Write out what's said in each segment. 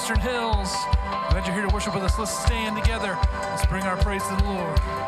Western Hills. Glad you're here to worship with us. Let's stand together. Let's bring our praise to the Lord.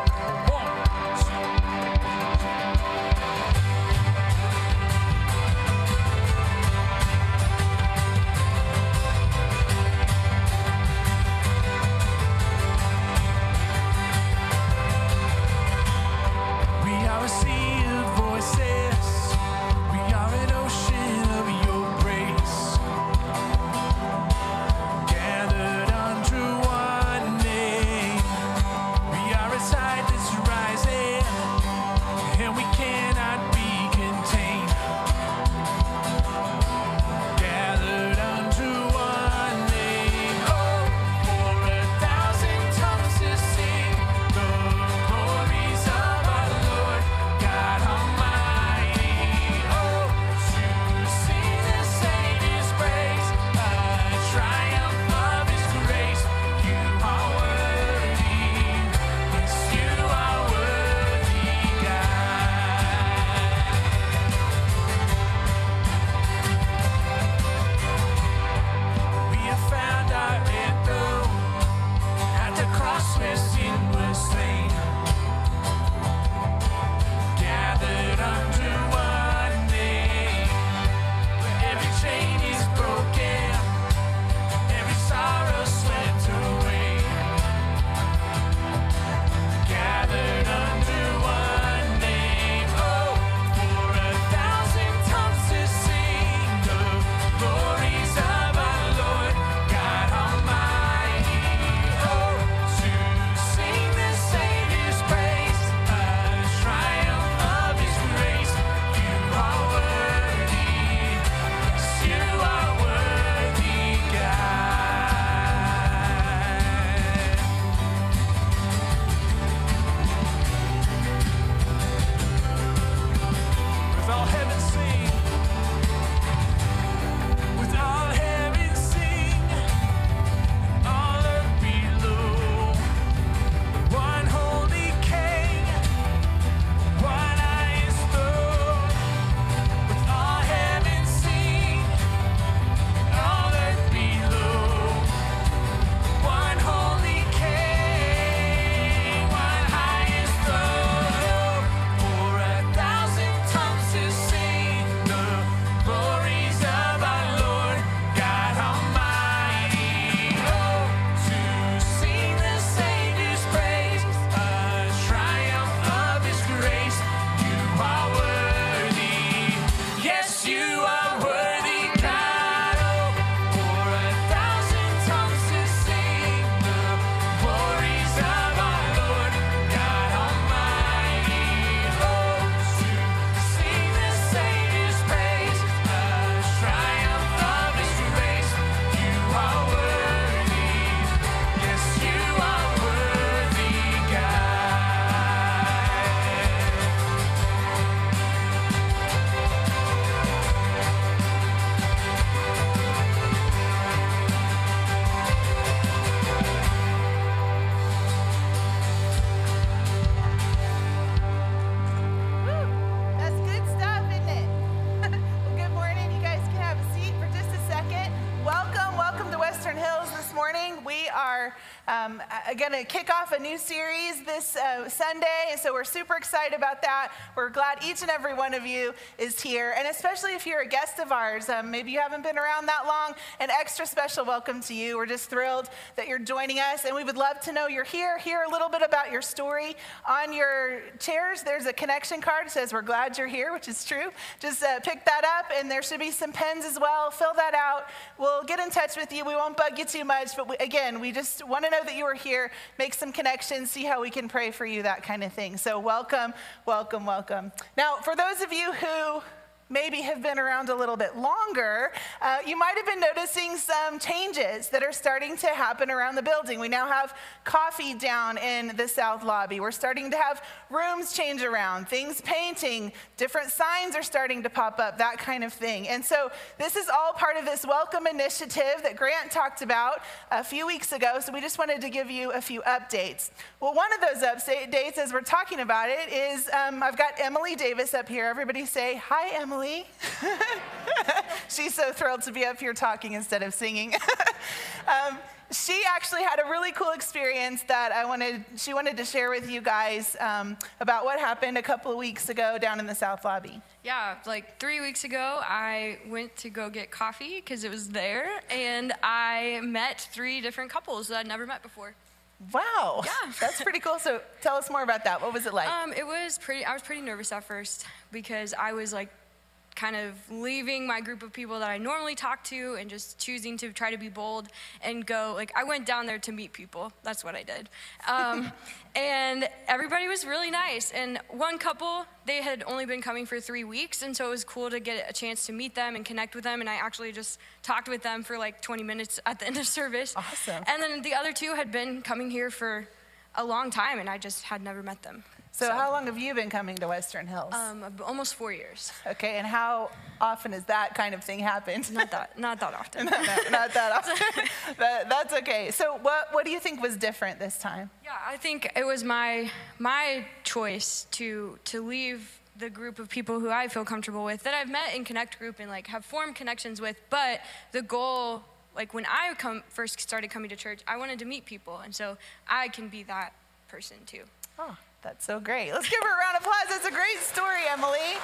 Going to kick off a new series Sunday, and so we're super excited about that. We're glad each and every one of you is here, and especially if you're a guest of ours. Um, maybe you haven't been around that long. An extra special welcome to you. We're just thrilled that you're joining us, and we would love to know you're here. Hear a little bit about your story. On your chairs, there's a connection card that says, We're glad you're here, which is true. Just uh, pick that up, and there should be some pens as well. Fill that out. We'll get in touch with you. We won't bug you too much, but we, again, we just want to know that you are here, make some connections, see how we can pray for you, that kind of thing. So, welcome, welcome, welcome. Now, for those of you who maybe have been around a little bit longer, uh, you might have been noticing some changes that are starting to happen around the building. We now have coffee down in the south lobby. We're starting to have rooms change around, things painting, different signs are starting to pop up, that kind of thing. And so this is all part of this welcome initiative that Grant talked about a few weeks ago. So we just wanted to give you a few updates. Well, one of those updates, as we're talking about it, is um, I've got Emily Davis up here. Everybody say, Hi, Emily. Emily. She's so thrilled to be up here talking instead of singing. um, she actually had a really cool experience that I wanted, she wanted to share with you guys um, about what happened a couple of weeks ago down in the South Lobby. Yeah, like three weeks ago, I went to go get coffee because it was there, and I met three different couples that I'd never met before. Wow. Yeah. That's pretty cool. So tell us more about that. What was it like? Um, it was pretty. I was pretty nervous at first because I was like, kind of leaving my group of people that I normally talk to and just choosing to try to be bold and go. Like I went down there to meet people. That's what I did. Um, and everybody was really nice. And one couple, they had only been coming for three weeks, and so it was cool to get a chance to meet them and connect with them. And I actually just talked with them for like 20 minutes at the end of service. Awesome. And then the other two had been coming here for a long time, and I just had never met them. So, how long have you been coming to Western Hills? Um, almost four years. okay, and how often has that kind of thing happened? Not that, not that often. no, not that often. that, that's okay. So, what, what do you think was different this time? Yeah, I think it was my my choice to to leave the group of people who I feel comfortable with that I've met in Connect Group and like have formed connections with. But the goal, like when I come first started coming to church, I wanted to meet people, and so I can be that person too. Oh, that's so great. Let's give her a round of applause. That's a great story, Emily.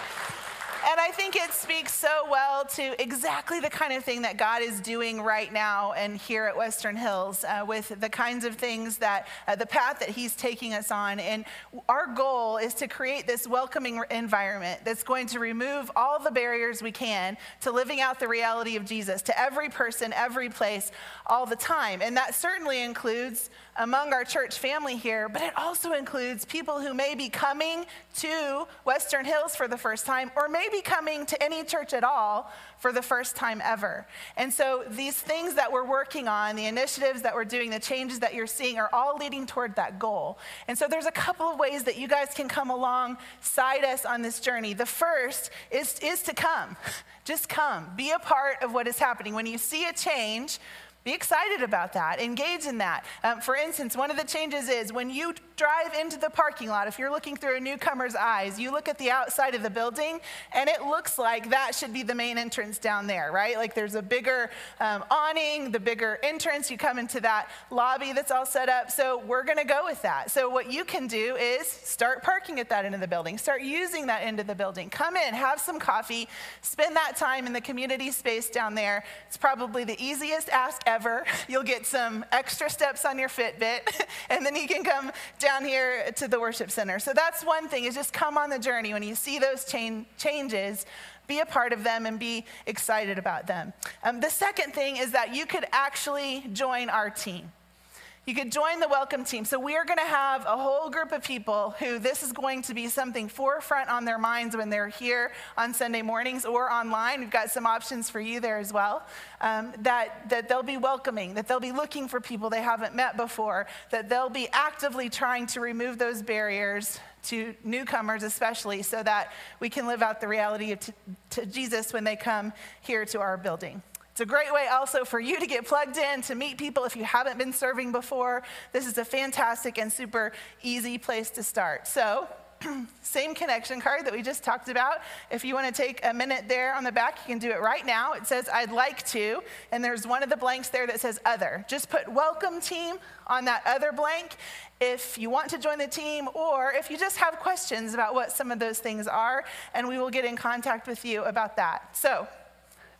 And I think it speaks so well to exactly the kind of thing that God is doing right now and here at Western Hills uh, with the kinds of things that uh, the path that He's taking us on. And our goal is to create this welcoming environment that's going to remove all the barriers we can to living out the reality of Jesus to every person, every place, all the time. And that certainly includes among our church family here, but it also includes people who may be coming to Western Hills for the first time or maybe coming to any church at all for the first time ever. And so these things that we're working on, the initiatives that we're doing, the changes that you're seeing are all leading toward that goal. And so there's a couple of ways that you guys can come alongside us on this journey. The first is, is to come. Just come. Be a part of what is happening. When you see a change, be excited about that. Engage in that. Um, for instance, one of the changes is when you drive into the parking lot, if you're looking through a newcomer's eyes, you look at the outside of the building and it looks like that should be the main entrance down there, right? Like there's a bigger um, awning, the bigger entrance. You come into that lobby that's all set up. So we're going to go with that. So what you can do is start parking at that end of the building, start using that end of the building. Come in, have some coffee, spend that time in the community space down there. It's probably the easiest ask ever. You'll get some extra steps on your Fitbit, and then you can come down here to the worship center. So that's one thing is just come on the journey. When you see those chain, changes, be a part of them and be excited about them. Um, the second thing is that you could actually join our team. You could join the welcome team. So, we are going to have a whole group of people who this is going to be something forefront on their minds when they're here on Sunday mornings or online. We've got some options for you there as well. Um, that, that they'll be welcoming, that they'll be looking for people they haven't met before, that they'll be actively trying to remove those barriers to newcomers, especially, so that we can live out the reality of t- to Jesus when they come here to our building. It's a great way also for you to get plugged in, to meet people if you haven't been serving before. This is a fantastic and super easy place to start. So, same connection card that we just talked about. If you want to take a minute there on the back, you can do it right now. It says, I'd like to, and there's one of the blanks there that says other. Just put welcome team on that other blank if you want to join the team or if you just have questions about what some of those things are, and we will get in contact with you about that. So,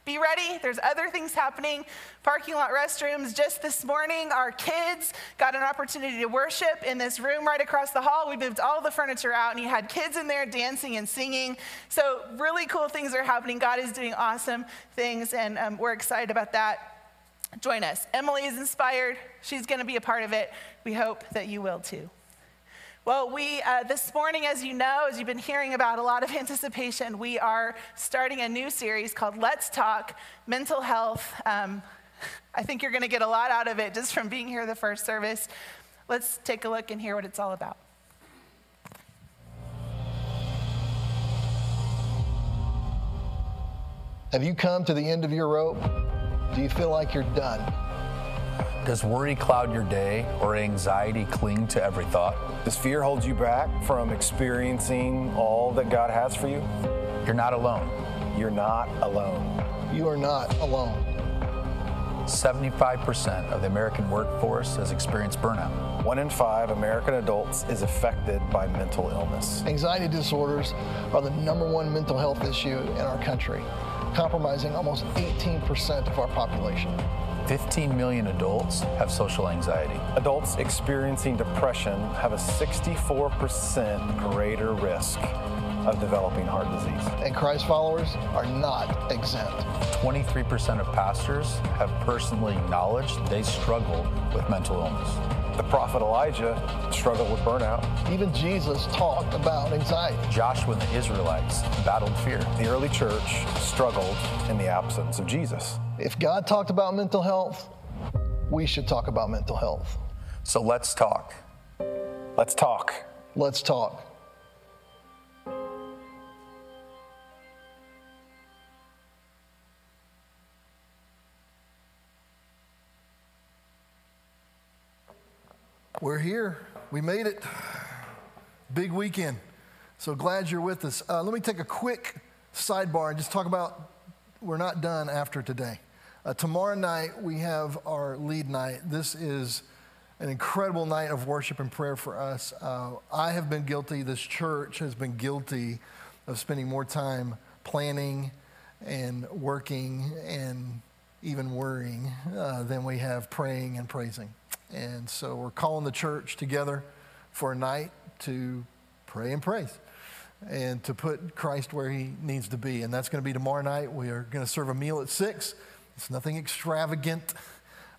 be ready. There's other things happening. Parking lot restrooms. Just this morning, our kids got an opportunity to worship in this room right across the hall. We moved all the furniture out, and you had kids in there dancing and singing. So, really cool things are happening. God is doing awesome things, and um, we're excited about that. Join us. Emily is inspired. She's going to be a part of it. We hope that you will too. Well, we, uh, this morning, as you know, as you've been hearing about a lot of anticipation, we are starting a new series called Let's Talk Mental Health. Um, I think you're going to get a lot out of it just from being here the first service. Let's take a look and hear what it's all about. Have you come to the end of your rope? Do you feel like you're done? Does worry cloud your day or anxiety cling to every thought? Does fear hold you back from experiencing all that God has for you? You're not alone. You're not alone. You are not alone. 75% of the American workforce has experienced burnout. One in five American adults is affected by mental illness. Anxiety disorders are the number one mental health issue in our country, compromising almost 18% of our population. 15 million adults have social anxiety. Adults experiencing depression have a 64% greater risk of developing heart disease. And Christ followers are not exempt. 23% of pastors have personally acknowledged they struggle with mental illness. The prophet Elijah struggled with burnout. Even Jesus talked about anxiety. Joshua and the Israelites battled fear. The early church struggled in the absence of Jesus. If God talked about mental health, we should talk about mental health. So let's talk. Let's talk. Let's talk. We're here. We made it. Big weekend. So glad you're with us. Uh, let me take a quick sidebar and just talk about we're not done after today. Uh, tomorrow night, we have our lead night. This is an incredible night of worship and prayer for us. Uh, I have been guilty, this church has been guilty of spending more time planning and working and even worrying uh, than we have praying and praising. And so we're calling the church together for a night to pray and praise and to put Christ where he needs to be. And that's going to be tomorrow night. We are going to serve a meal at 6. It's nothing extravagant,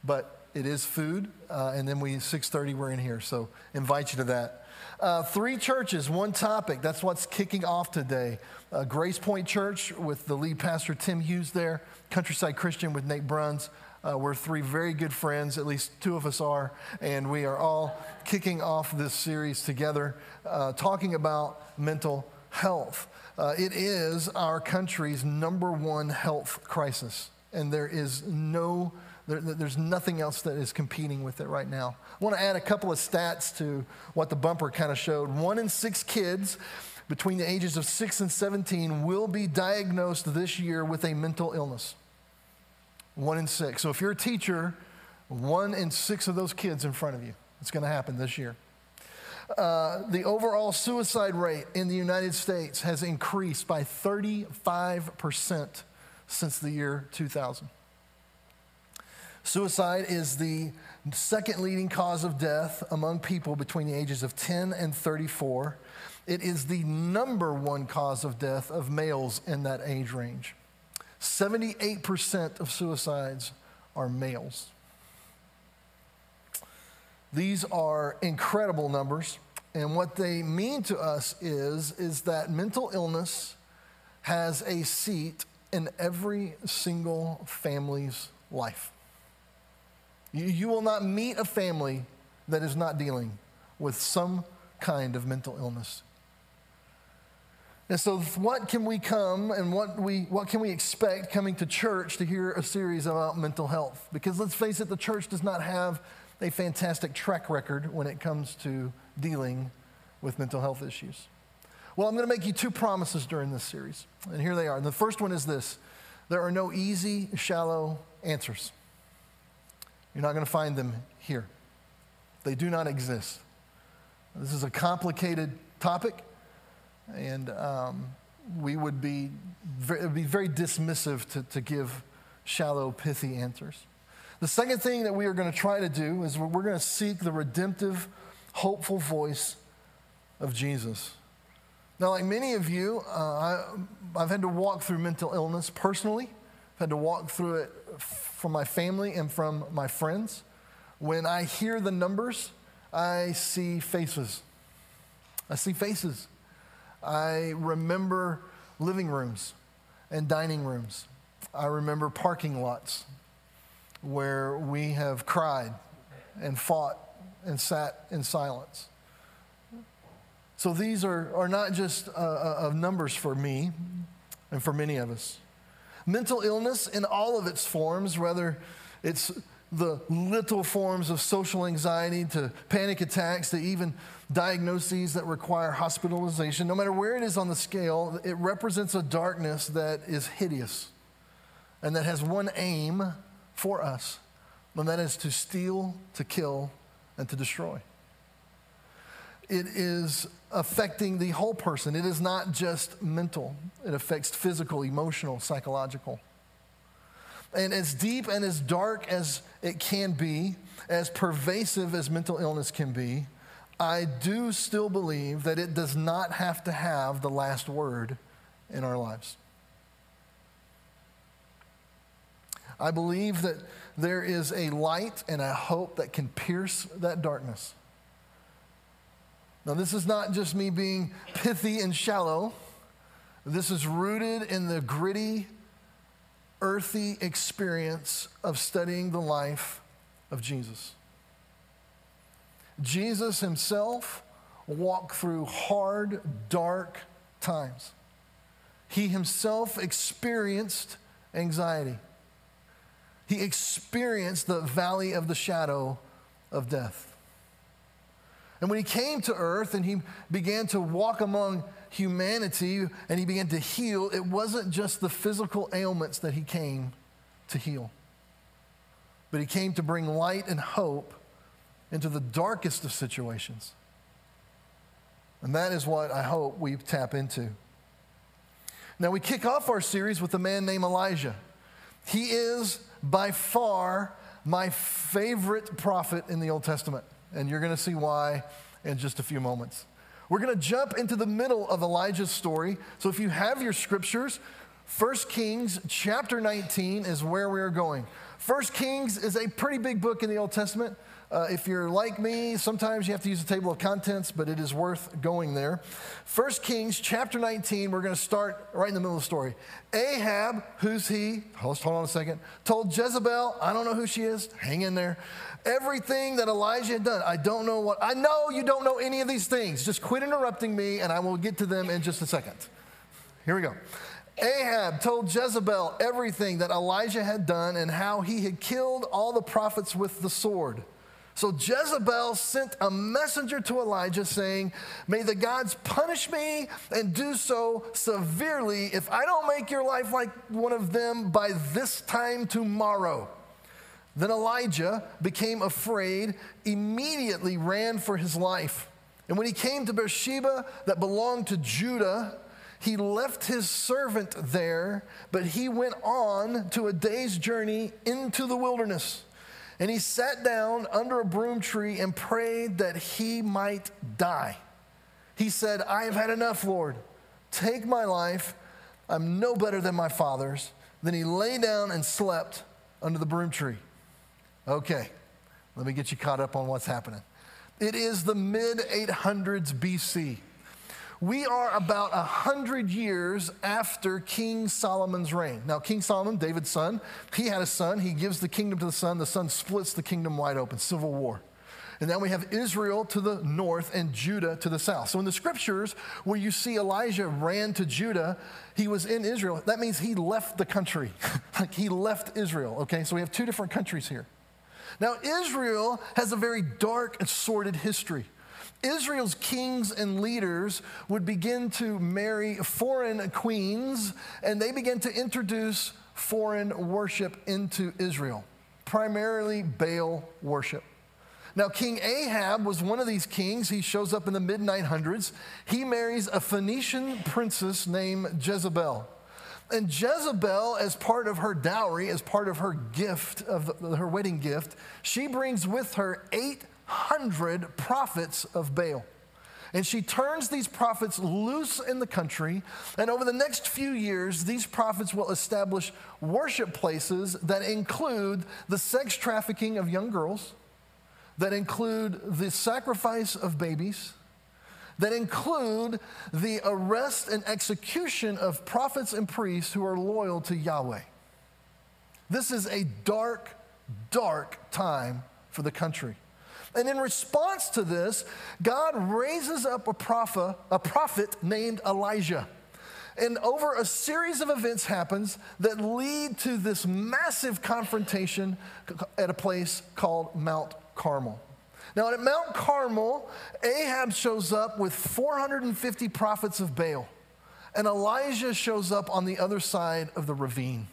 but it is food. Uh, and then we 6:30 we're in here. So invite you to that. Uh, three churches, one topic. That's what's kicking off today. Uh, Grace Point Church with the lead pastor Tim Hughes there. Countryside Christian with Nate Bruns. Uh, we're three very good friends, at least two of us are, and we are all kicking off this series together, uh, talking about mental health. Uh, it is our country's number one health crisis, and there is no there, there's nothing else that is competing with it right now. I want to add a couple of stats to what the bumper kind of showed. One in six kids between the ages of 6 and 17 will be diagnosed this year with a mental illness. One in six. So if you're a teacher, one in six of those kids in front of you. It's going to happen this year. Uh, the overall suicide rate in the United States has increased by 35% since the year 2000. Suicide is the second leading cause of death among people between the ages of 10 and 34. It is the number one cause of death of males in that age range. 78% of suicides are males. These are incredible numbers, and what they mean to us is, is that mental illness has a seat in every single family's life. You, you will not meet a family that is not dealing with some kind of mental illness. And so, what can we come and what, we, what can we expect coming to church to hear a series about mental health? Because let's face it, the church does not have a fantastic track record when it comes to dealing with mental health issues. Well, I'm going to make you two promises during this series, and here they are. And the first one is this there are no easy, shallow answers. You're not going to find them here, they do not exist. This is a complicated topic and um, we would be very, be very dismissive to, to give shallow, pithy answers. The second thing that we are going to try to do is we're going to seek the redemptive, hopeful voice of Jesus. Now, like many of you, uh, I, I've had to walk through mental illness personally. I've had to walk through it from my family and from my friends. When I hear the numbers, I see faces. I see faces. I remember living rooms and dining rooms. I remember parking lots where we have cried and fought and sat in silence. So these are, are not just uh, uh, numbers for me and for many of us. Mental illness in all of its forms, whether it's the little forms of social anxiety to panic attacks to even diagnoses that require hospitalization, no matter where it is on the scale, it represents a darkness that is hideous and that has one aim for us, and that is to steal, to kill, and to destroy. It is affecting the whole person. It is not just mental, it affects physical, emotional, psychological. And as deep and as dark as it can be, as pervasive as mental illness can be, I do still believe that it does not have to have the last word in our lives. I believe that there is a light and a hope that can pierce that darkness. Now, this is not just me being pithy and shallow. This is rooted in the gritty earthy experience of studying the life of Jesus. Jesus himself walked through hard, dark times. He himself experienced anxiety. He experienced the valley of the shadow of death. And when he came to earth and he began to walk among humanity and he began to heal, it wasn't just the physical ailments that he came to heal, but he came to bring light and hope into the darkest of situations. And that is what I hope we tap into. Now, we kick off our series with a man named Elijah. He is by far my favorite prophet in the Old Testament and you're going to see why in just a few moments. We're going to jump into the middle of Elijah's story. So if you have your scriptures, 1 Kings chapter 19 is where we are going. 1 Kings is a pretty big book in the Old Testament. Uh, if you're like me, sometimes you have to use a table of contents, but it is worth going there. 1 Kings chapter 19, we're going to start right in the middle of the story. Ahab, who's he? Hold, hold on a second. Told Jezebel, I don't know who she is, hang in there. Everything that Elijah had done, I don't know what, I know you don't know any of these things. Just quit interrupting me and I will get to them in just a second. Here we go. Ahab told Jezebel everything that Elijah had done and how he had killed all the prophets with the sword. So Jezebel sent a messenger to Elijah saying, May the gods punish me and do so severely if I don't make your life like one of them by this time tomorrow. Then Elijah became afraid, immediately ran for his life. And when he came to Beersheba that belonged to Judah, he left his servant there, but he went on to a day's journey into the wilderness. And he sat down under a broom tree and prayed that he might die. He said, I have had enough, Lord. Take my life. I'm no better than my father's. Then he lay down and slept under the broom tree. Okay, let me get you caught up on what's happening. It is the mid 800s BC. We are about a hundred years after King Solomon's reign. Now, King Solomon, David's son, he had a son. He gives the kingdom to the son. The son splits the kingdom wide open, civil war. And then we have Israel to the north and Judah to the south. So in the scriptures, where you see Elijah ran to Judah, he was in Israel. That means he left the country. like he left Israel, okay? So we have two different countries here. Now, Israel has a very dark and sordid history. Israel's kings and leaders would begin to marry foreign queens, and they began to introduce foreign worship into Israel, primarily Baal worship. Now, King Ahab was one of these kings. He shows up in the mid 900s. He marries a Phoenician princess named Jezebel. And Jezebel, as part of her dowry, as part of her gift, of the, her wedding gift, she brings with her 800 prophets of Baal. And she turns these prophets loose in the country. And over the next few years, these prophets will establish worship places that include the sex trafficking of young girls, that include the sacrifice of babies, that include the arrest and execution of prophets and priests who are loyal to Yahweh. This is a dark, dark time for the country. And in response to this, God raises up a prophet, a prophet named Elijah. And over a series of events happens that lead to this massive confrontation at a place called Mount Carmel. Now, at Mount Carmel, Ahab shows up with 450 prophets of Baal, and Elijah shows up on the other side of the ravine.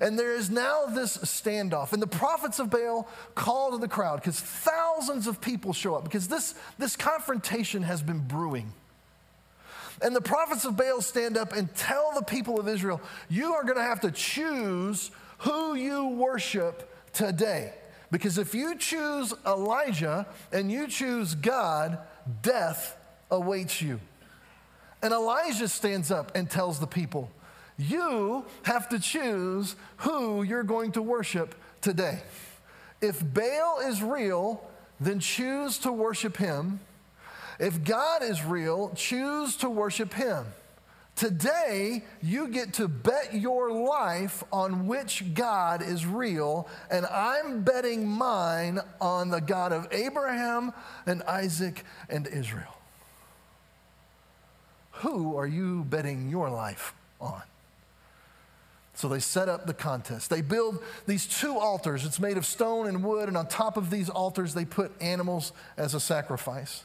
And there is now this standoff. And the prophets of Baal call to the crowd because thousands of people show up because this, this confrontation has been brewing. And the prophets of Baal stand up and tell the people of Israel, you are going to have to choose who you worship today. Because if you choose Elijah and you choose God, death awaits you. And Elijah stands up and tells the people, You have to choose who you're going to worship today. If Baal is real, then choose to worship him. If God is real, choose to worship him. Today, you get to bet your life on which God is real, and I'm betting mine on the God of Abraham and Isaac and Israel. Who are you betting your life on? So they set up the contest. They build these two altars. It's made of stone and wood, and on top of these altars, they put animals as a sacrifice.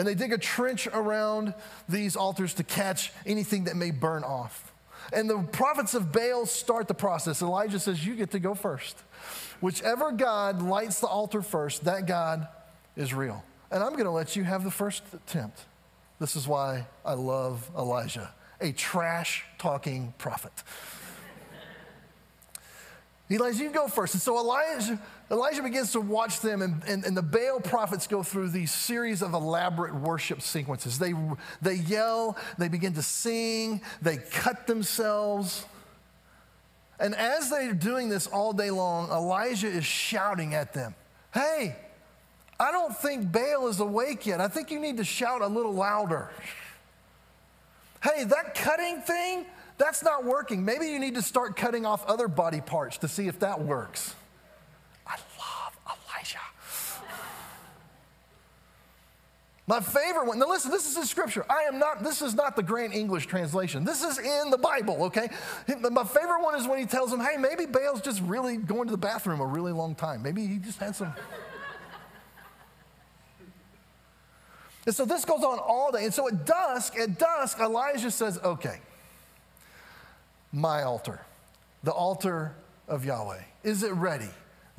And they dig a trench around these altars to catch anything that may burn off. And the prophets of Baal start the process. Elijah says, You get to go first. Whichever God lights the altar first, that God is real. And I'm going to let you have the first attempt. This is why I love Elijah, a trash talking prophet. Elijah, you go first. And so Elijah, Elijah begins to watch them, and, and, and, the Baal prophets go through these series of elaborate worship sequences. They, they yell, they begin to sing, they cut themselves. And as they're doing this all day long, Elijah is shouting at them Hey, I don't think Baal is awake yet. I think you need to shout a little louder. Hey, that cutting thing, that's not working. Maybe you need to start cutting off other body parts to see if that works. Elijah. My favorite one. Now listen, this is in scripture. I am not, this is not the grand English translation. This is in the Bible, okay? My favorite one is when he tells him, hey, maybe Baal's just really going to the bathroom a really long time. Maybe he just had some. and so this goes on all day. And so at dusk, at dusk, Elijah says, okay, my altar, the altar of Yahweh. Is it ready?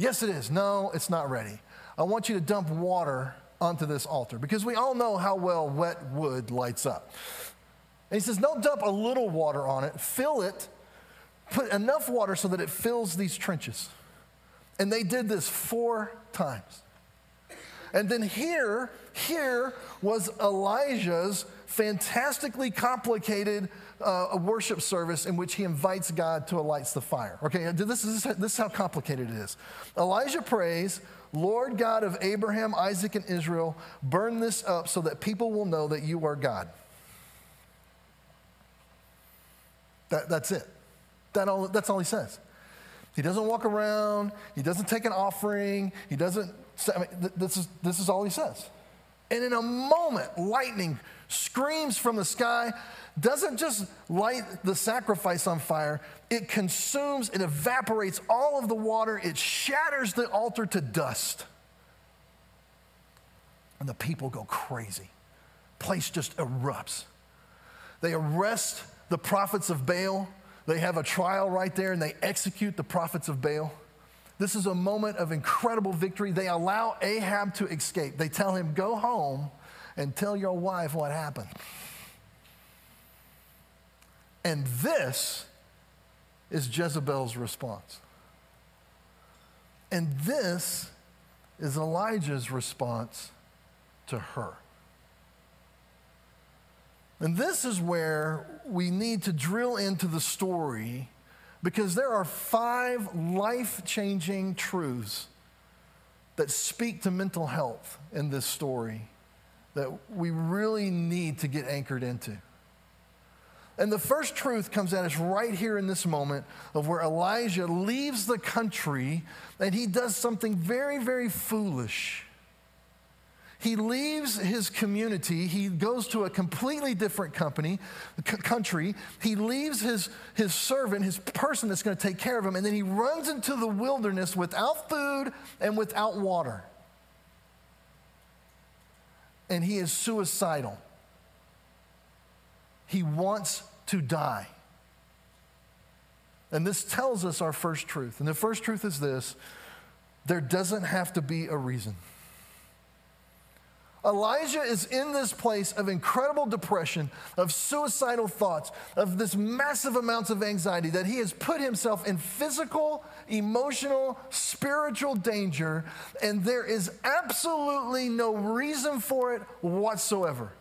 Yes, it is. No, it's not ready. I want you to dump water onto this altar because we all know how well wet wood lights up. And he says, No, dump a little water on it, fill it, put enough water so that it fills these trenches. And they did this four times. And then here, here was Elijah's fantastically complicated uh, a worship service in which he invites God to light the fire. Okay, this is, this is how complicated it is. Elijah prays, Lord God of Abraham, Isaac, and Israel, burn this up so that people will know that you are God. That, that's it. That all, that's all he says. He doesn't walk around, he doesn't take an offering, he doesn't, I mean, this, is, this is all he says. And in a moment, lightning screams from the sky, doesn't just light the sacrifice on fire, it consumes, it evaporates all of the water, it shatters the altar to dust. And the people go crazy. Place just erupts. They arrest the prophets of Baal. They have a trial right there and they execute the prophets of Baal. This is a moment of incredible victory. They allow Ahab to escape. They tell him, Go home and tell your wife what happened. And this is Jezebel's response. And this is Elijah's response to her. And this is where we need to drill into the story because there are five life changing truths that speak to mental health in this story that we really need to get anchored into. And the first truth comes at us right here in this moment of where Elijah leaves the country and he does something very, very foolish. He leaves his community. He goes to a completely different company, c- country. He leaves his, his servant, his person that's going to take care of him, and then he runs into the wilderness without food and without water. And he is suicidal. He wants to die. And this tells us our first truth. And the first truth is this there doesn't have to be a reason. Elijah is in this place of incredible depression, of suicidal thoughts, of this massive amounts of anxiety that he has put himself in physical, emotional, spiritual danger, and there is absolutely no reason for it whatsoever.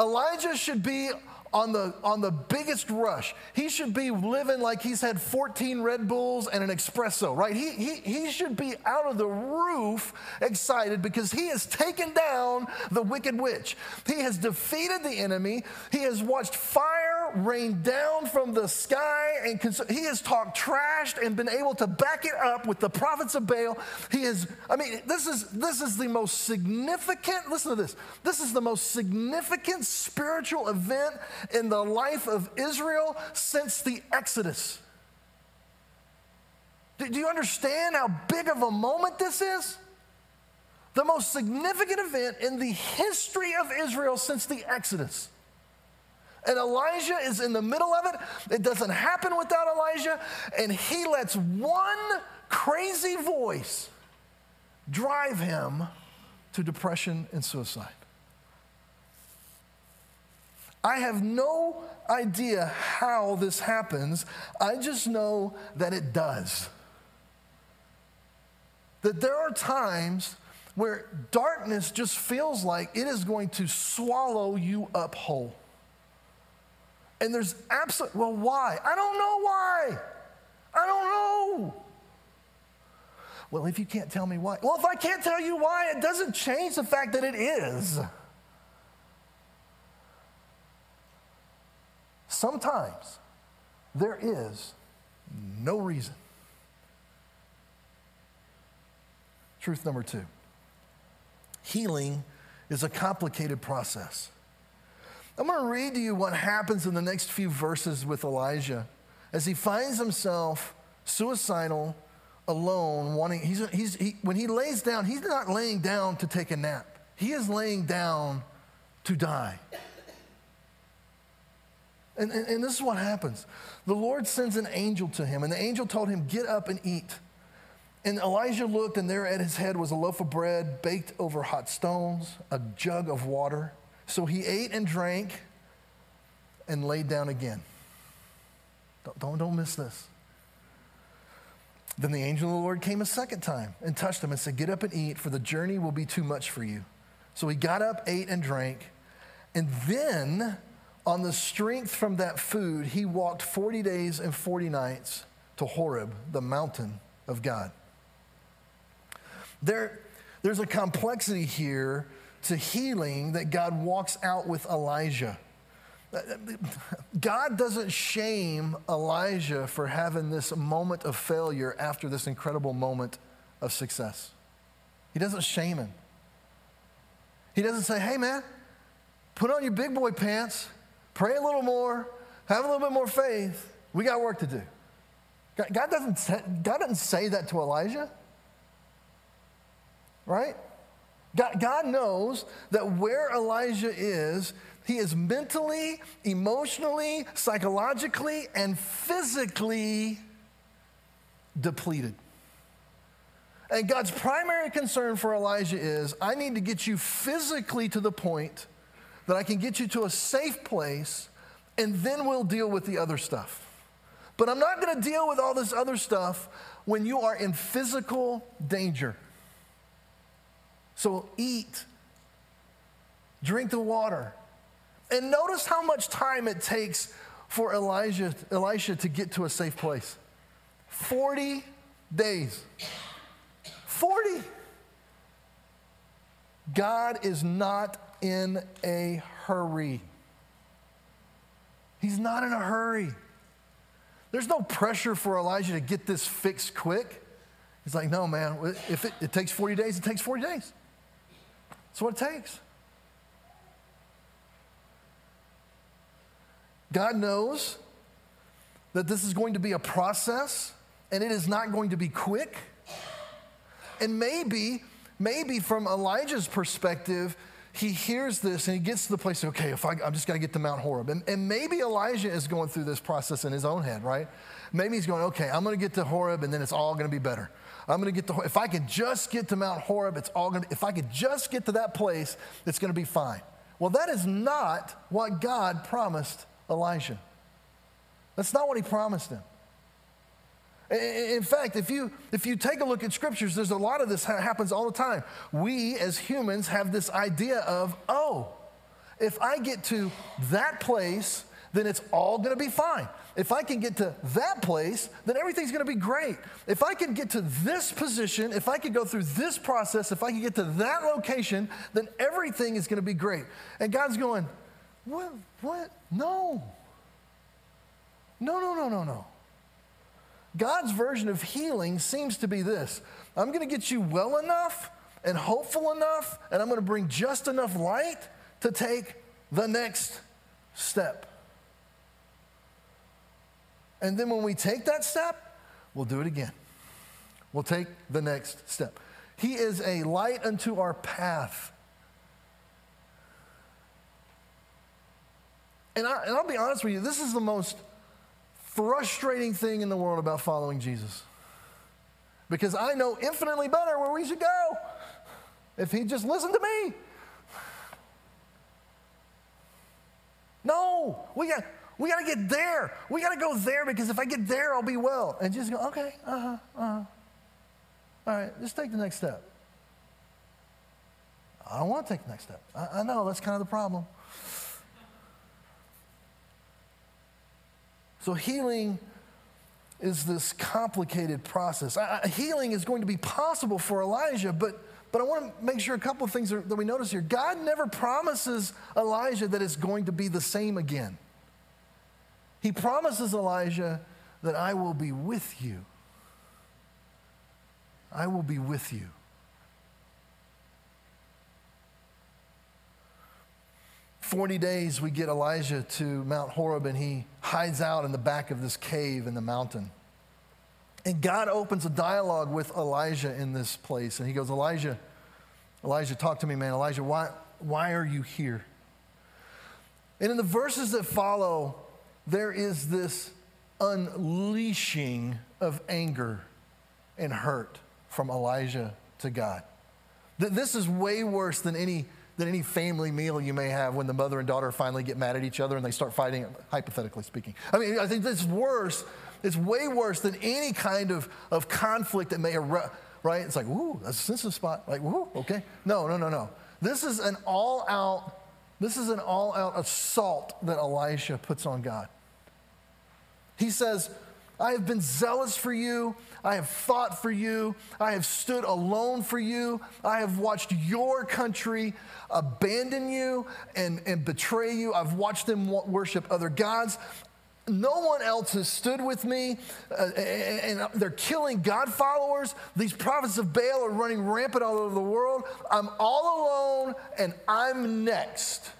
Elijah should be on the, on the biggest rush. He should be living like he's had 14 Red Bulls and an espresso, right? He, he, he should be out of the roof excited because he has taken down the wicked witch. He has defeated the enemy. He has watched fire rain down from the sky and cons- he has talked trash and been able to back it up with the prophets of Baal. He has, I mean, this is, this is the most significant, listen to this, this is the most significant spiritual event in the life of Israel since the Exodus. Do you understand how big of a moment this is? The most significant event in the history of Israel since the Exodus. And Elijah is in the middle of it. It doesn't happen without Elijah. And he lets one crazy voice drive him to depression and suicide. I have no idea how this happens. I just know that it does. That there are times where darkness just feels like it is going to swallow you up whole. And there's absolute, well, why? I don't know why. I don't know. Well, if you can't tell me why, well, if I can't tell you why, it doesn't change the fact that it is. Sometimes there is no reason. Truth number two healing is a complicated process. I'm going to read to you what happens in the next few verses with Elijah as he finds himself suicidal, alone, wanting, he's, he's, he, when he lays down, he's not laying down to take a nap. He is laying down to die. And, and, and, this is what happens. The Lord sends an angel to him, and the angel told him, Get up and eat. And Elijah looked, and there at his head was a loaf of bread baked over hot stones, a jug of water. So he ate and drank and laid down again. Don't, don't, don't miss this. Then the angel of the Lord came a second time and touched him and said, Get up and eat, for the journey will be too much for you. So he got up, ate, and drank. And then on the strength from that food, he walked 40 days and 40 nights to Horeb, the mountain of God. There, there's a complexity here to healing that God walks out with Elijah. God doesn't shame Elijah for having this moment of failure after this incredible moment of success. He doesn't shame him. He doesn't say, hey, man, put on your big boy pants pray a little more, have a little bit more faith. We got work to do. God doesn't, God doesn't say that to Elijah, right? God, God knows that where Elijah is, he is mentally, emotionally, psychologically, and physically depleted. And God's primary concern for Elijah is I need to get you physically to the point that I can get you to a safe place, and then we'll deal with the other stuff. But I'm not going to deal with all this other stuff when you are in physical danger. So eat, drink the water. And notice how much time it takes for Elijah, Elisha to get to a safe place 40 days. 40. God is not in a hurry. He's not in a hurry. There's no pressure for Elijah to get this fixed quick. He's like, no, man, if it, it takes 40 days, it takes 40 days. That's what it takes. God knows that this is going to be a process and it is not going to be quick. And maybe, maybe from Elijah's perspective, he hears this and he gets to the place, okay, if I, I'm just going to get to Mount Horeb. And, and maybe Elijah is going through this process in his own head, right? Maybe he's going, okay, I'm going to get to Horeb and then it's all going to be better. I'm going to get to, if I could just get to Mount Horeb, it's all going to, if I could just get to that place, it's going to be fine. Well, that is not what God promised Elijah. That's not what he promised him. In fact, if you, if you take a look at scriptures, there's a lot of this ha- happens all the time. We as humans have this idea of, oh, if I get to that place, then it's all going to be fine. If I can get to that place, then everything's going to be great. If I can get to this position, if I can go through this process, if I can get to that location, then everything is going to be great. And God's going, what? What? No. No, no, no, no, no. God's version of healing seems to be this I'm going to get you well enough and hopeful enough, and I'm going to bring just enough light to take the next step. And then when we take that step, we'll do it again. We'll take the next step. He is a light unto our path. And, I, and I'll be honest with you, this is the most frustrating thing in the world about following Jesus. Because I know infinitely better where we should go if he just listened to me. No, we got we got to get there. We got to go there because if I get there, I'll be well. And just go, okay, uh huh, uh huh. All right, just take the next step. I don't want to take the next step. I, I know that's kind of the problem. So, healing is this complicated process. I, I, healing is going to be possible for Elijah, but, but I want to make sure a couple of things are, that we notice here. God never promises Elijah that it's going to be the same again. He promises Elijah that I will be with you. I will be with you. 40 days, we get Elijah to Mount Horeb, and he hides out in the back of this cave in the mountain. And God opens a dialogue with Elijah in this place. And he goes, Elijah, Elijah, talk to me, man. Elijah, why, why are you here? And in the verses that follow, there is this unleashing of anger and hurt from Elijah to God. This is way worse than any than any family meal you may have when the mother and daughter finally get mad at each other and they start fighting, hypothetically speaking. I mean, I think this is worse. It's way worse than any kind of, of conflict that may erupt, right? It's like, ooh, that's a sensitive spot. Like, ooh, okay. No, no, no, no. This is an all out, this is an all out assault that Elisha puts on God. He says, I have been zealous for you. I have fought for you. I have stood alone for you. I have watched your country abandon you and, and betray you. I've watched them worship other gods. No one else has stood with me, uh, and they're killing God followers. These prophets of Baal are running rampant all over the world. I'm all alone, and I'm next.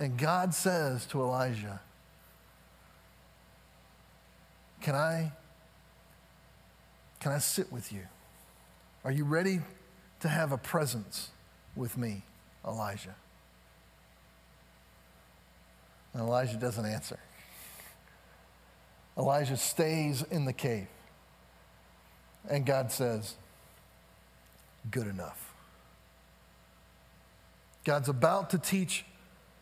And God says to Elijah, Can I, can I sit with you? Are you ready to have a presence with me, Elijah? And Elijah doesn't answer. Elijah stays in the cave. And God says, Good enough. God's about to teach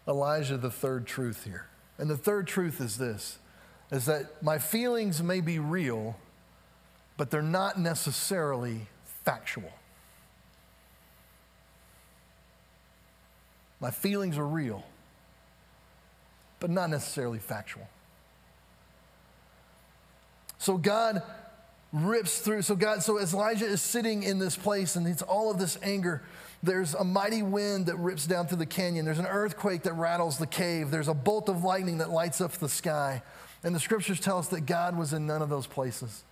Elijah the third truth here. And the third truth is this is that my feelings may be real, but they're not necessarily factual. My feelings are real, but not necessarily factual. So God rips through. So God, so as Elijah is sitting in this place and it's all of this anger, there's a mighty wind that rips down through the canyon. There's an earthquake that rattles the cave. There's a bolt of lightning that lights up the sky. And the scriptures tell us that God was in none of those places.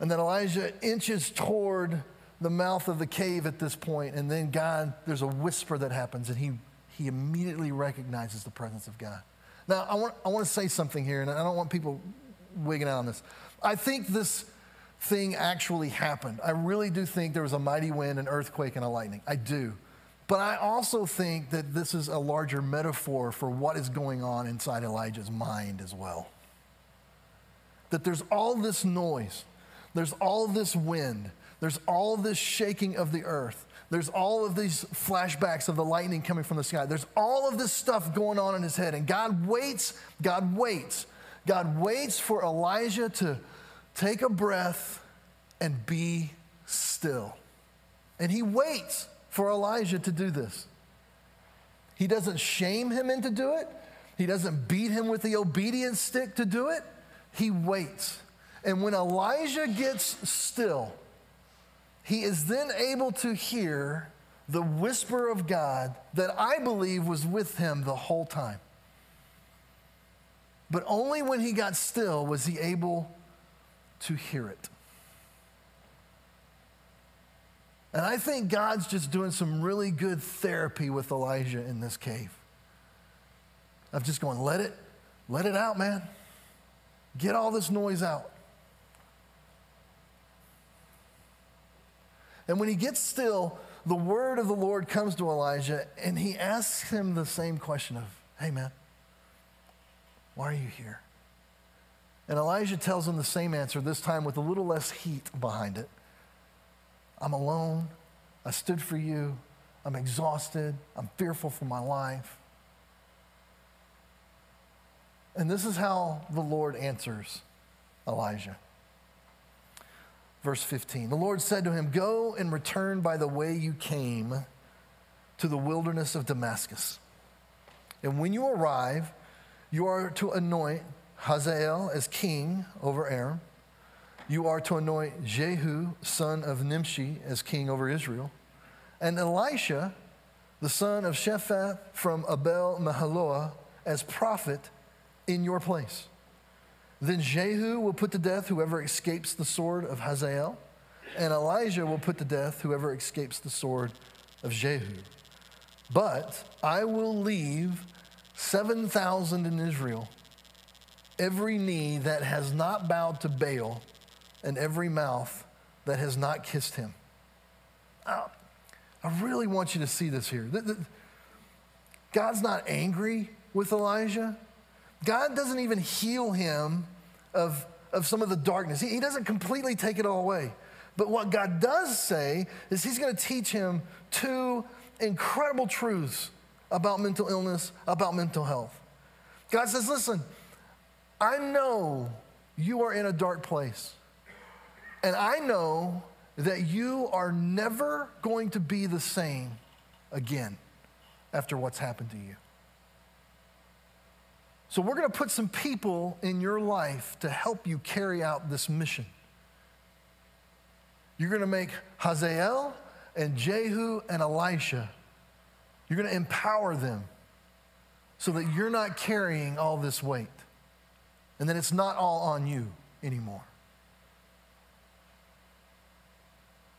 And then Elijah inches toward the mouth of the cave at this point, and then God, there's a whisper that happens, and he, he immediately recognizes the presence of God. Now, I want, I want to say something here, and I don't want people wigging out on this. I think this thing actually happened. I really do think there was a mighty wind, an earthquake, and a lightning. I do. But I also think that this is a larger metaphor for what is going on inside Elijah's mind as well. That there's all this noise, there's all this wind, there's all this shaking of the earth. There's all of these flashbacks of the lightning coming from the sky. There's all of this stuff going on in his head. And God waits, God waits. God waits for Elijah to take a breath and be still. And he waits for Elijah to do this. He doesn't shame him into do it. He doesn't beat him with the obedience stick to do it. He waits. And when Elijah gets still, he is then able to hear the whisper of God that I believe was with him the whole time. But only when he got still was he able to hear it. And I think God's just doing some really good therapy with Elijah in this cave. Of just going, let it, let it out, man. Get all this noise out. And when he gets still, the word of the Lord comes to Elijah and he asks him the same question of, Hey, man, why are you here? And Elijah tells him the same answer, this time with a little less heat behind it. I'm alone. I stood for you. I'm exhausted. I'm fearful for my life. And this is how the Lord answers Elijah. Verse 15 The Lord said to him, Go and return by the way you came to the wilderness of Damascus. And when you arrive, you are to anoint Hazael as king over Aram. You are to anoint Jehu, son of Nimshi, as king over Israel. And Elisha, the son of Shaphat from Abel Meholah, as prophet in your place. Then Jehu will put to death whoever escapes the sword of Hazael, and Elijah will put to death whoever escapes the sword of Jehu. But I will leave 7,000 in Israel, every knee that has not bowed to Baal, and every mouth that has not kissed him. I really want you to see this here. God's not angry with Elijah. God doesn't even heal him of, of some of the darkness. He, he doesn't completely take it all away. But what God does say is He's going to teach him two incredible truths about mental illness, about mental health. God says, Listen, I know you are in a dark place. And I know that you are never going to be the same again after what's happened to you. So, we're going to put some people in your life to help you carry out this mission. You're going to make Hazael and Jehu and Elisha, you're going to empower them so that you're not carrying all this weight and that it's not all on you anymore.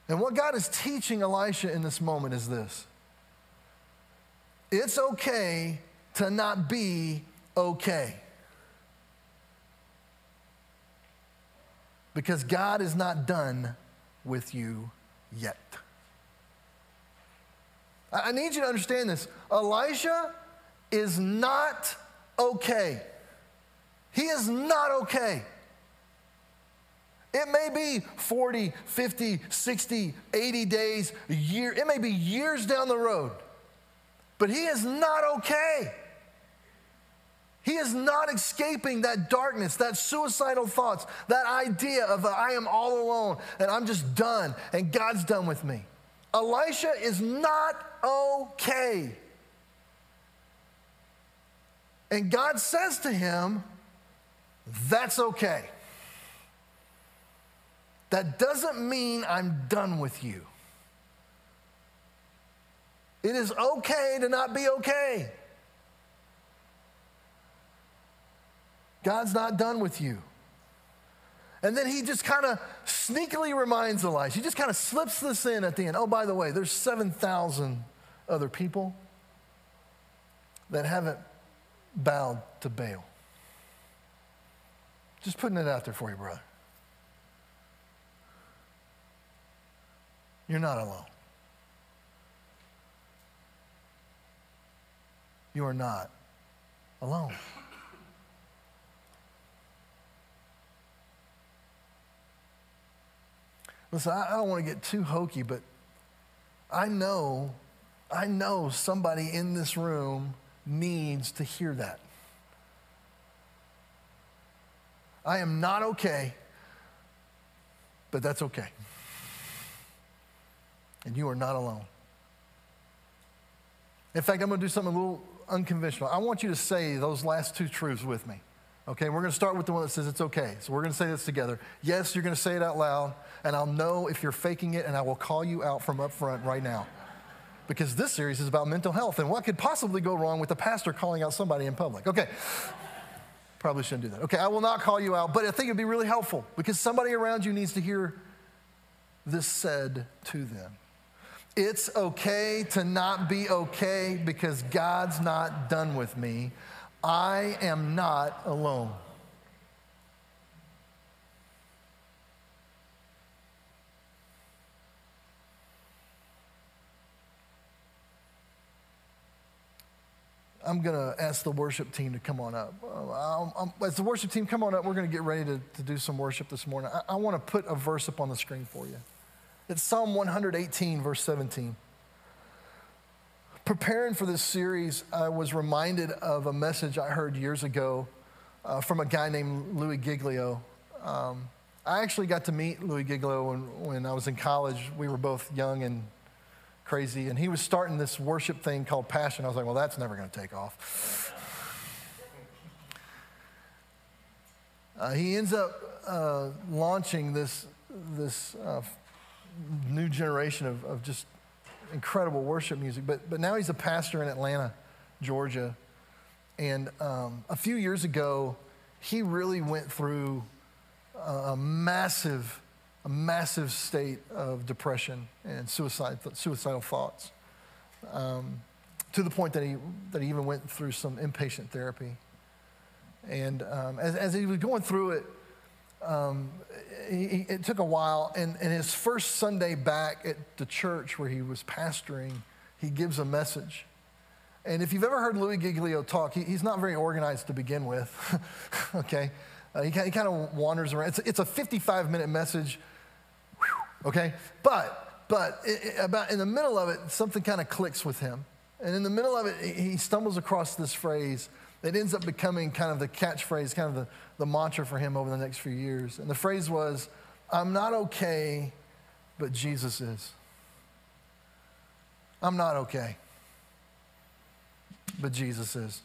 And what God is teaching Elisha in this moment is this it's okay to not be okay. Because God is not done with you yet. I need you to understand this. Elisha is not okay. He is not okay. It may be 40, 50, 60, 80 days, a year. It may be years down the road. But he is not okay. He is not escaping that darkness, that suicidal thoughts, that idea of uh, I am all alone and I'm just done and God's done with me. Elisha is not okay. And God says to him, That's okay. That doesn't mean I'm done with you. It is okay to not be okay. God's not done with you. And then he just kind of sneakily reminds Elisha. He just kind of slips this in at the end. Oh, by the way, there's 7,000 other people that haven't bowed to Baal. Just putting it out there for you, brother. You're not alone. You are not alone. Listen, I, I don't want to get too hokey, but I know, I know somebody in this room needs to hear that. I am not okay, but that's okay. And you are not alone. In fact, I'm going to do something a little unconventional. I want you to say those last two truths with me. Okay, we're going to start with the one that says it's okay. So we're going to say this together. Yes, you're going to say it out loud, and I'll know if you're faking it, and I will call you out from up front right now. Because this series is about mental health and what could possibly go wrong with a pastor calling out somebody in public. Okay, probably shouldn't do that. Okay, I will not call you out, but I think it'd be really helpful because somebody around you needs to hear this said to them. It's okay to not be okay because God's not done with me. I am not alone. I'm going to ask the worship team to come on up. Uh, as the worship team come on up, we're going to get ready to, to do some worship this morning. I, I want to put a verse up on the screen for you. It's Psalm 118, verse 17. Preparing for this series, I was reminded of a message I heard years ago uh, from a guy named Louis Giglio. Um, I actually got to meet Louis Giglio when, when I was in college. We were both young and crazy, and he was starting this worship thing called Passion. I was like, well, that's never going to take off. Uh, he ends up uh, launching this, this uh, new generation of, of just incredible worship music. But, but now he's a pastor in Atlanta, Georgia. And um, a few years ago, he really went through a, a massive, a massive state of depression and suicide, suicidal thoughts. Um, to the point that he, that he even went through some inpatient therapy. And um, as, as he was going through it, um, he, it took a while. And, and his first Sunday back at the church where he was pastoring, he gives a message. And if you've ever heard Louis Giglio talk, he, he's not very organized to begin with, okay? Uh, he, he kind of wanders around. It's, it's a 55 minute message, okay? But, but it, about in the middle of it, something kind of clicks with him. And in the middle of it, he stumbles across this phrase that ends up becoming kind of the catchphrase, kind of the, the mantra for him over the next few years. And the phrase was, I'm not okay, but Jesus is. I'm not okay, but Jesus is.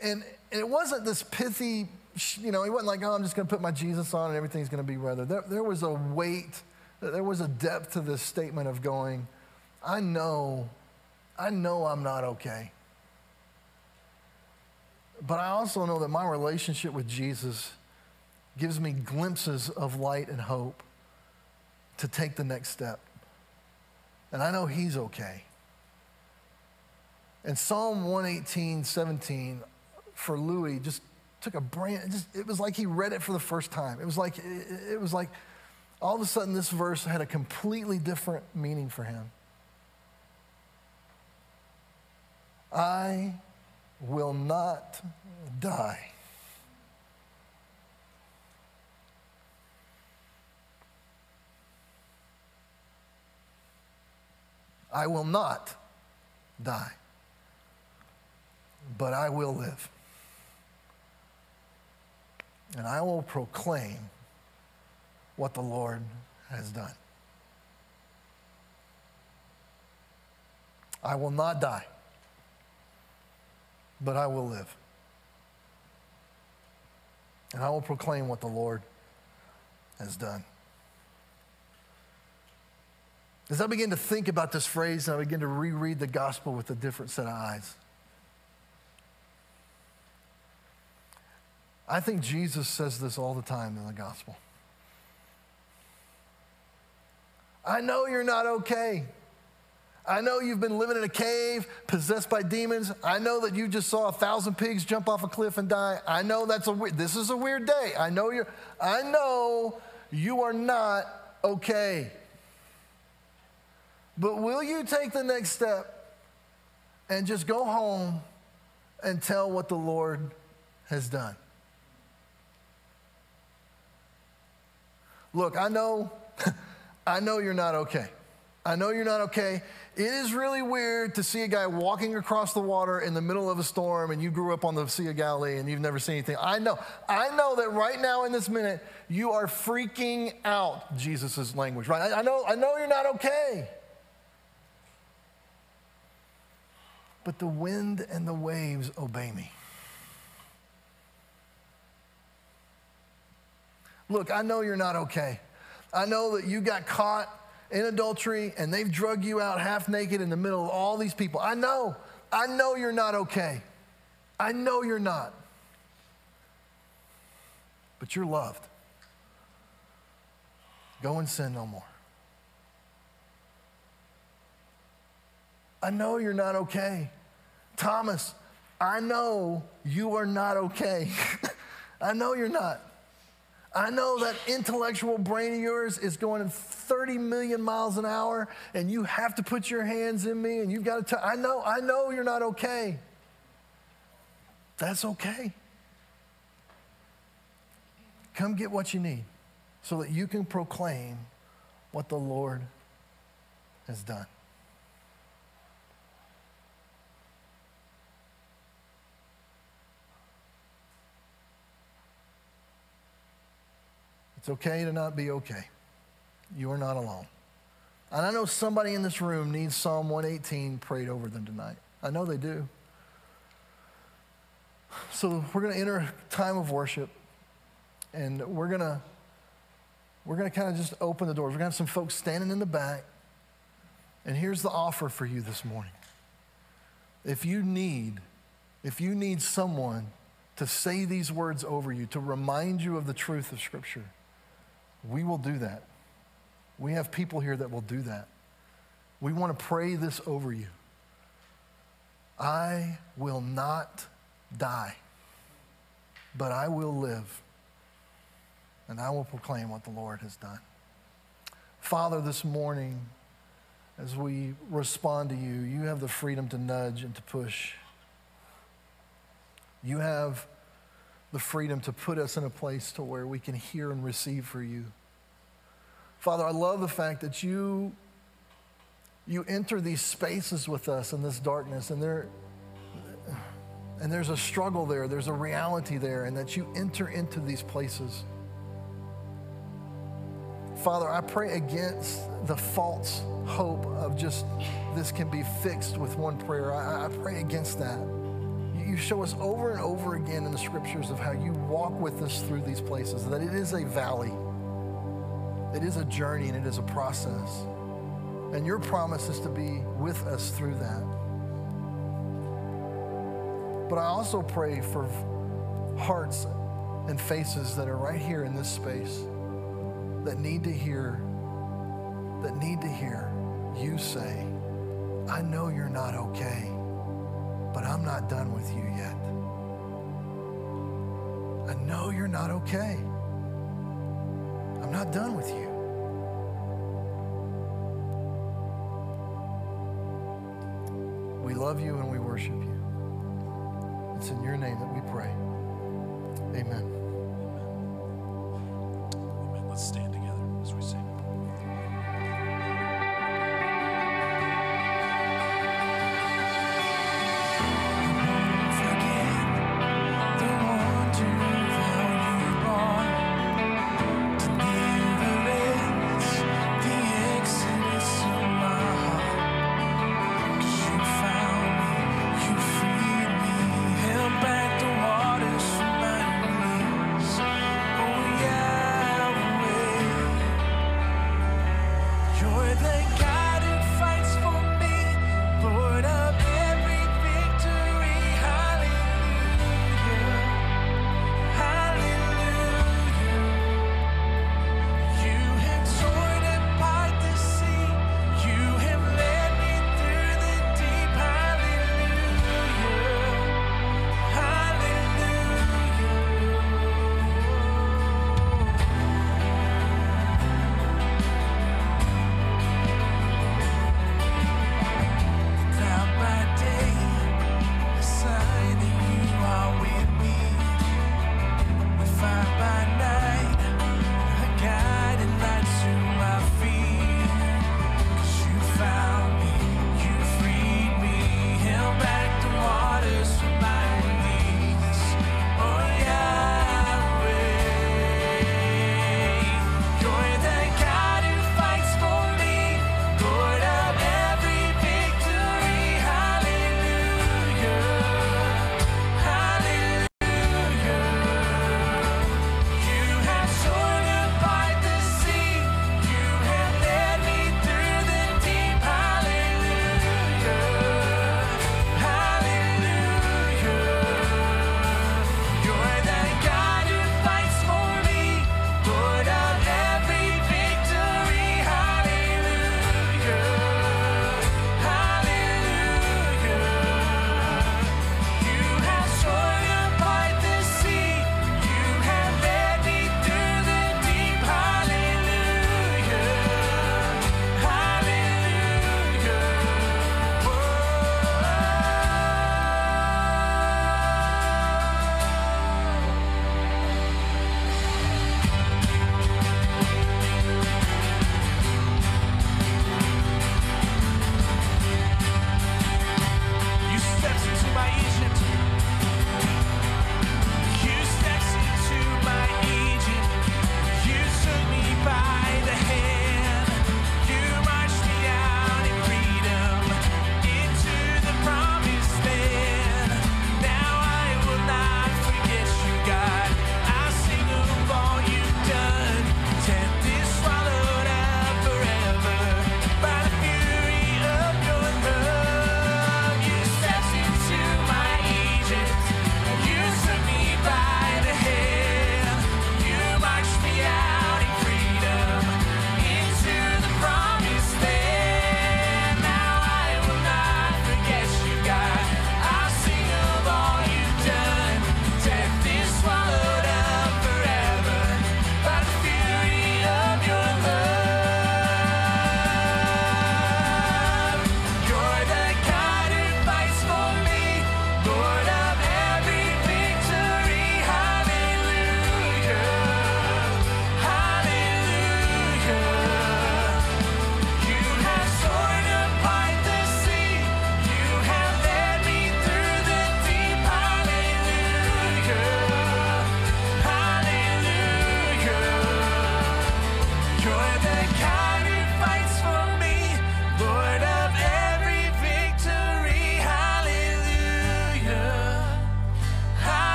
And, and it wasn't this pithy, you know, he wasn't like, oh, I'm just going to put my Jesus on and everything's going to be weather. There, there was a weight, there was a depth to this statement of going, I know, I know I'm not okay. But I also know that my relationship with Jesus gives me glimpses of light and hope to take the next step. And I know He's okay. And Psalm 118, 17, for Louis, just took a brand, just, it was like he read it for the first time. It was like, it, it was like all of a sudden this verse had a completely different meaning for him. I will not die. I will not die, but I will live. And I will proclaim what the Lord has done. I will not die but I will live. And I will proclaim what the Lord has done. As I begin to think about this phrase, and I begin to reread the gospel with a different set of eyes. I think Jesus says this all the time in the gospel. I know you're not okay. I know you've been living in a cave, possessed by demons. I know that you just saw a thousand pigs jump off a cliff and die. I know that's a this is a weird day. I know you're, I know you are not okay. But will you take the next step and just go home and tell what the Lord has done? Look, I know, I know you're not okay. I know you're not okay. It is really weird to see a guy walking across the water in the middle of a storm and you grew up on the Sea of Galilee and you've never seen anything. I know. I know that right now in this minute, you are freaking out, Jesus' language, right? I, I know, I know you're not okay. But the wind and the waves obey me. Look, I know you're not okay. I know that you got caught in adultery and they've drug you out half naked in the middle of all these people. I know. I know you're not okay. I know you're not. But you're loved. Go and sin no more. I know you're not okay. Thomas, I know you are not okay. I know you're not. I know that intellectual brain of yours is going 30 million miles an hour and you have to put your hands in me and you've got to, I know, I know you're not okay. That's okay. Come get what you need so that you can proclaim what the Lord has done. It's okay to not be okay. You are not alone. And I know somebody in this room needs Psalm 118 prayed over them tonight. I know they do. So we're going to enter a time of worship, and we're going to we're going to kind of just open the doors. We're going to have some folks standing in the back. And here's the offer for you this morning. If you need, if you need someone to say these words over you, to remind you of the truth of Scripture, we will do that. We have people here that will do that. We want to pray this over you. I will not die, but I will live, and I will proclaim what the Lord has done. Father, this morning, as we respond to you, you have the freedom to nudge and to push. You have the freedom to put us in a place to where we can hear and receive for you. Father, I love the fact that you you enter these spaces with us in this darkness and there and there's a struggle there, there's a reality there and that you enter into these places. Father, I pray against the false hope of just this can be fixed with one prayer. I, I pray against that. You show us over and over again in the scriptures of how you walk with us through these places, that it is a valley, it is a journey, and it is a process. And your promise is to be with us through that. But I also pray for hearts and faces that are right here in this space that need to hear, that need to hear you say, I know you're not okay but I'm not done with you yet. I know you're not okay. I'm not done with you. We love you and we worship you. It's in your name that we pray. Amen. Amen. Let's stand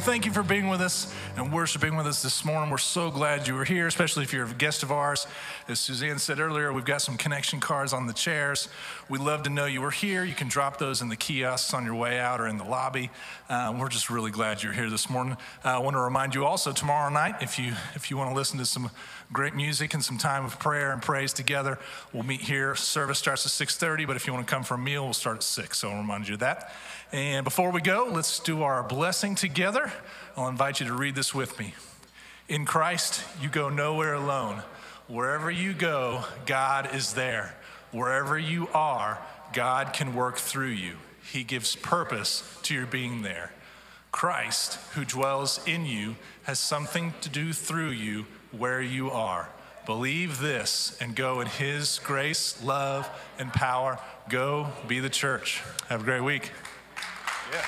Well, thank you for being with us and worshiping with us this morning. We're so glad you were here, especially if you're a guest of ours. As Suzanne said earlier, we've got some connection cards on the chairs. We'd love to know you were here. You can drop those in the kiosks on your way out or in the lobby. Uh, we're just really glad you're here this morning. Uh, I want to remind you also tomorrow night, if you if you want to listen to some great music and some time of prayer and praise together, we'll meet here. Service starts at 6:30, but if you want to come for a meal, we'll start at six. So I'll remind you of that. And before we go, let's do our blessing together. I'll invite you to read this with me. In Christ, you go nowhere alone. Wherever you go, God is there. Wherever you are, God can work through you. He gives purpose to your being there. Christ, who dwells in you, has something to do through you where you are. Believe this and go in His grace, love, and power. Go be the church. Have a great week. Yeah.